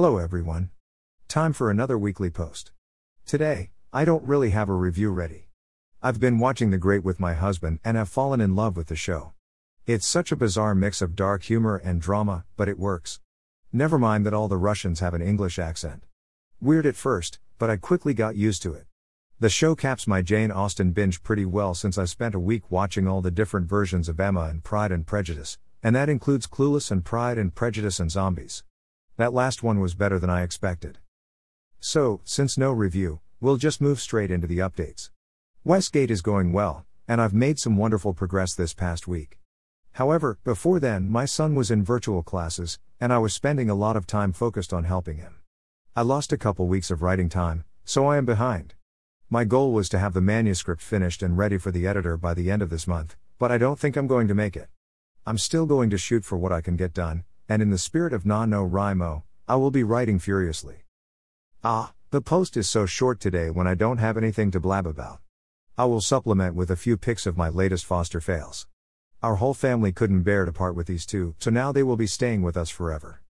Hello everyone. Time for another weekly post. Today, I don't really have a review ready. I've been watching The Great with my husband and have fallen in love with the show. It's such a bizarre mix of dark humor and drama, but it works. Never mind that all the Russians have an English accent. Weird at first, but I quickly got used to it. The show caps my Jane Austen binge pretty well since I spent a week watching all the different versions of Emma and Pride and Prejudice, and that includes Clueless and Pride and Prejudice and Zombies. That last one was better than I expected. So, since no review, we'll just move straight into the updates. Westgate is going well, and I've made some wonderful progress this past week. However, before then, my son was in virtual classes, and I was spending a lot of time focused on helping him. I lost a couple weeks of writing time, so I am behind. My goal was to have the manuscript finished and ready for the editor by the end of this month, but I don't think I'm going to make it. I'm still going to shoot for what I can get done, and in the spirit of NaNoWriMo, I will be writing furiously. Ah, the post is so short today when I don't have anything to blab about. I will supplement with a few pics of my latest foster fails. Our whole family couldn't bear to part with these two, so now they will be staying with us forever.